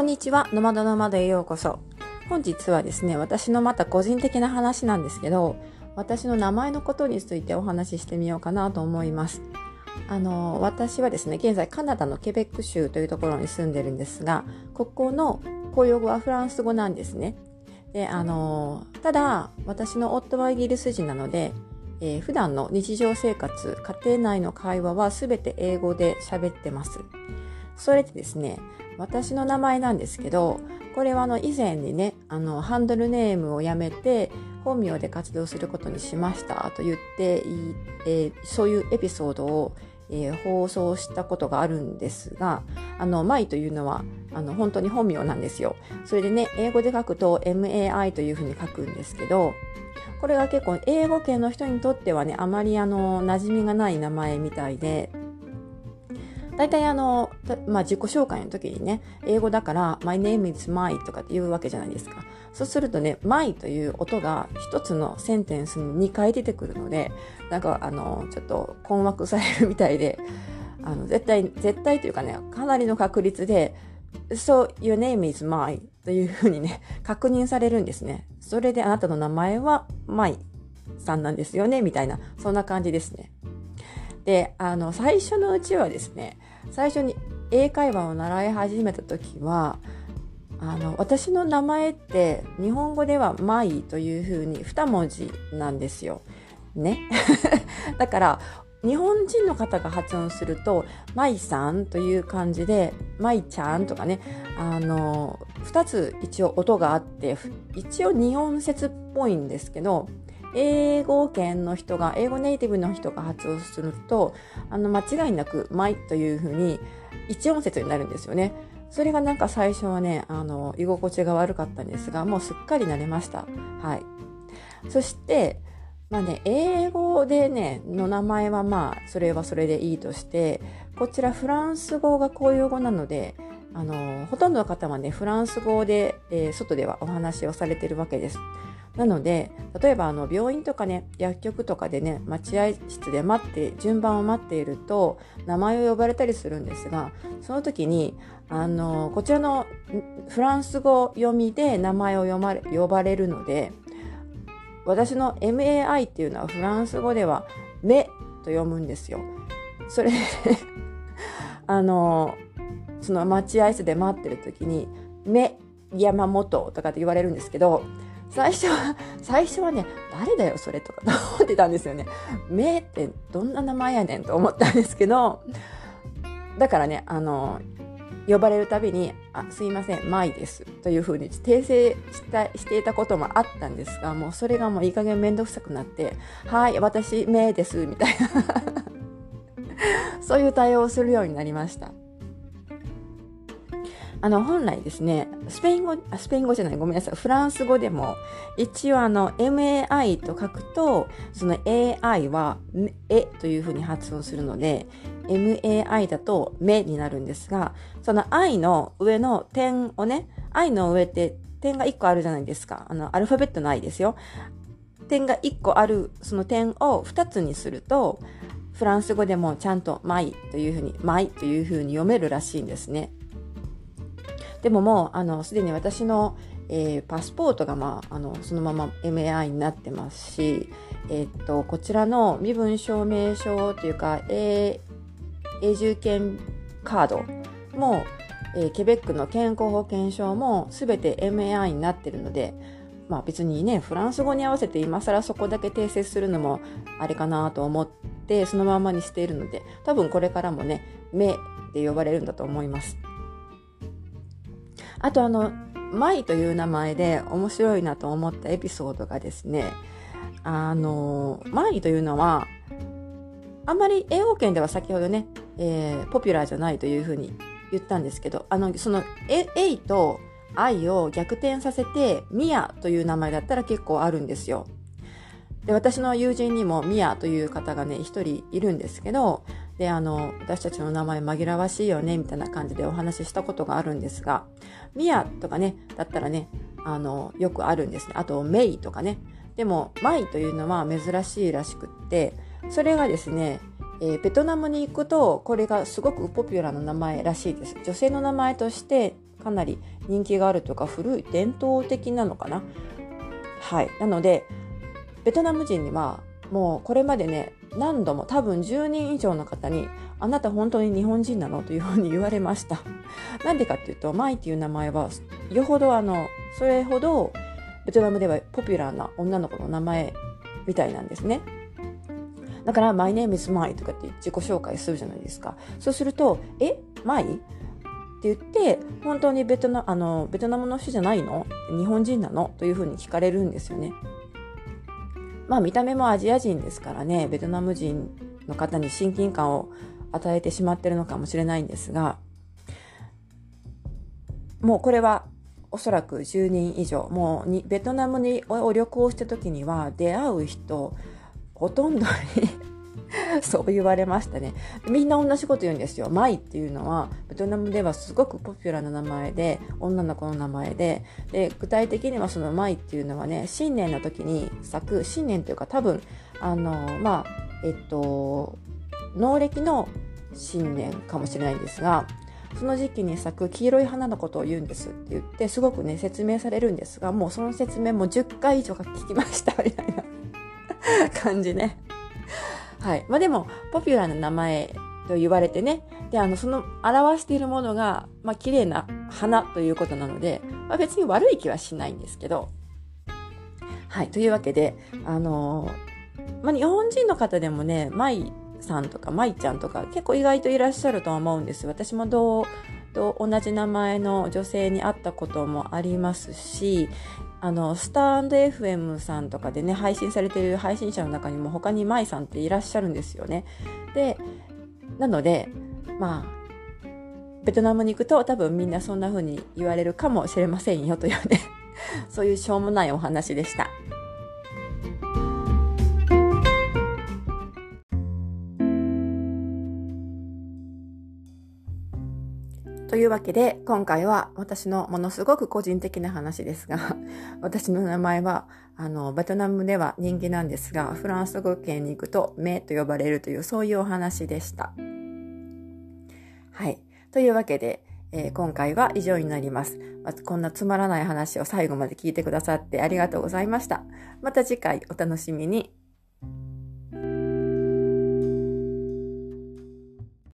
こんにちは、ノマドノマドへようこそ。本日はですね、私のまた個人的な話なんですけど、私の名前のことについてお話ししてみようかなと思います。あの、私はですね、現在カナダのケベック州というところに住んでるんですが、ここの公用語はフランス語なんですね。で、あの、ただ、私の夫はイギリス人なので、えー、普段の日常生活、家庭内の会話は全て英語で喋ってます。それでですね、私の名前なんですけど、これはあの以前にね、あのハンドルネームをやめて本名で活動することにしましたと言ってえー、そういうエピソードを、えー、放送したことがあるんですが、あの、マイというのはあの本当に本名なんですよ。それでね、英語で書くと MAI というふうに書くんですけど、これが結構英語圏の人にとってはね、あまりあの馴染みがない名前みたいで、大体あの、まあ、自己紹介の時にね、英語だから、my name is my とかって言うわけじゃないですか。そうするとね、my という音が一つのセンテンスに2回出てくるので、なんかあの、ちょっと困惑されるみたいで、あの、絶対、絶対というかね、かなりの確率で、So, your name is my というふうにね、確認されるんですね。それであなたの名前は my さんなんですよね、みたいな、そんな感じですね。で、あの、最初のうちはですね、最初に英会話を習い始めた時は、あの、私の名前って日本語ではマイというふうに2文字なんですよ。ね。だから、日本人の方が発音すると、マイさんという感じで、マイちゃんとかね、あの、2つ一応音があって、一応日本説っぽいんですけど、英語圏の人が、英語ネイティブの人が発音すると、あの、間違いなく、マイというふうに、一音節になるんですよね。それがなんか最初はね、あの、居心地が悪かったんですが、もうすっかり慣れました。はい。そして、まあね、英語でね、の名前はまあ、それはそれでいいとして、こちらフランス語が公用語なので、あの、ほとんどの方はね、フランス語で、えー、外ではお話をされてるわけです。なので例えばあの病院とかね薬局とかでね待合室で待って順番を待っていると名前を呼ばれたりするんですがその時にあのこちらのフランス語読みで名前を読まれ呼ばれるので私の MAI っていうのはフランス語では「目」と読むんですよ。それ あのその待合室で待ってる時に「目山本」とかって言われるんですけど最初は、最初はね、誰だよ、それとか、思ってたんですよね。目ってどんな名前やねんと思ったんですけど、だからね、あの、呼ばれるたびに、あ、すいません、マイです。というふうに訂正したしていたこともあったんですが、もうそれがもういい加減めんどくさくなって、はい、私、メイです、みたいな そういう対応をするようになりました。あの、本来ですね、スペイン語、スペイン語じゃない、ごめんなさい、フランス語でも、一応あの、MAI と書くと、その AI は、えというふうに発音するので、MAI だと、目になるんですが、その I の上の点をね、I の上って点が1個あるじゃないですか。あの、アルファベットの I ですよ。点が1個ある、その点を2つにすると、フランス語でもちゃんとマイというふうに、マイというふうに読めるらしいんですね。でももう、あの、すでに私の、えー、パスポートが、まあ、あの、そのまま MAI になってますし、えー、っと、こちらの身分証明書というか、永住権カードも、えー、ケベックの健康保険証も全て MAI になってるので、まあ別にね、フランス語に合わせて今更そこだけ訂正するのもあれかなと思って、そのままにしているので、多分これからもね、目で呼ばれるんだと思います。あとあの、舞という名前で面白いなと思ったエピソードがですね、あの、舞というのは、あんまり英語圏では先ほどね、えー、ポピュラーじゃないというふうに言ったんですけど、あの、その、え、エイと愛を逆転させて、ミアという名前だったら結構あるんですよ。で、私の友人にもミアという方がね、一人いるんですけど、で、あの、私たちの名前紛らわしいよね、みたいな感じでお話ししたことがあるんですが、ミアとかね、だったらね、あの、よくあるんですね。あと、メイとかね。でも、マイというのは珍しいらしくって、それがですね、えー、ベトナムに行くと、これがすごくポピュラーな名前らしいです。女性の名前として、かなり人気があるとか古い伝統的なのかなはいなのでベトナム人にはもうこれまでね何度も多分10人以上の方にあなた本当に日本人なのというふうに言われました。なんでかっていうと、マイっていう名前は、よほどあの、それほどベトナムではポピュラーな女の子の名前みたいなんですね。だから、My name is Mai とかって自己紹介するじゃないですか。そうすると、え？マイって言って、本当にベトナあのベトナムの人じゃないの？日本人なの？というふうに聞かれるんですよね。まあ見た目もアジア人ですからね、ベトナム人の方に親近感を与えてしまってるのかもしれないんですが、もうこれはおそらく10人以上、もうにベトナムにを旅行した時には出会う人、ほとんどに そう言われましたね。みんな同じこと言うんですよ。マイっていうのは、ベトナムではすごくポピュラーな名前で、女の子の名前で、で、具体的にはそのマイっていうのはね、新年の時に咲く、新年というか多分、あの、まあ、えっと、農暦の新年かもしれないんですがその時期に咲く黄色い花のことを言うんですって言ってすごくね説明されるんですがもうその説明も10回以上聞きましたみたいな 感じね。はい。まあ、でもポピュラーな名前と言われてね。であのその表しているものが、まあ綺麗な花ということなので、まあ、別に悪い気はしないんですけど。はい。というわけであのまあ、日本人の方でもね、舞さんとか舞ちゃんとか結構意外といらっしゃると思うんです。私もどうと同じ名前の女性に会ったこともありますし、あの、スタンド FM さんとかでね、配信されている配信者の中にも他に舞さんっていらっしゃるんですよね。で、なので、まあ、ベトナムに行くと多分みんなそんな風に言われるかもしれませんよというね、そういうしょうもないお話でした。というわけで、今回は私のものすごく個人的な話ですが、私の名前は、あの、ベトナムでは人気なんですが、フランス語圏に行くと、メと呼ばれるという、そういうお話でした。はい。というわけで、えー、今回は以上になります。まずこんなつまらない話を最後まで聞いてくださってありがとうございました。また次回お楽しみに。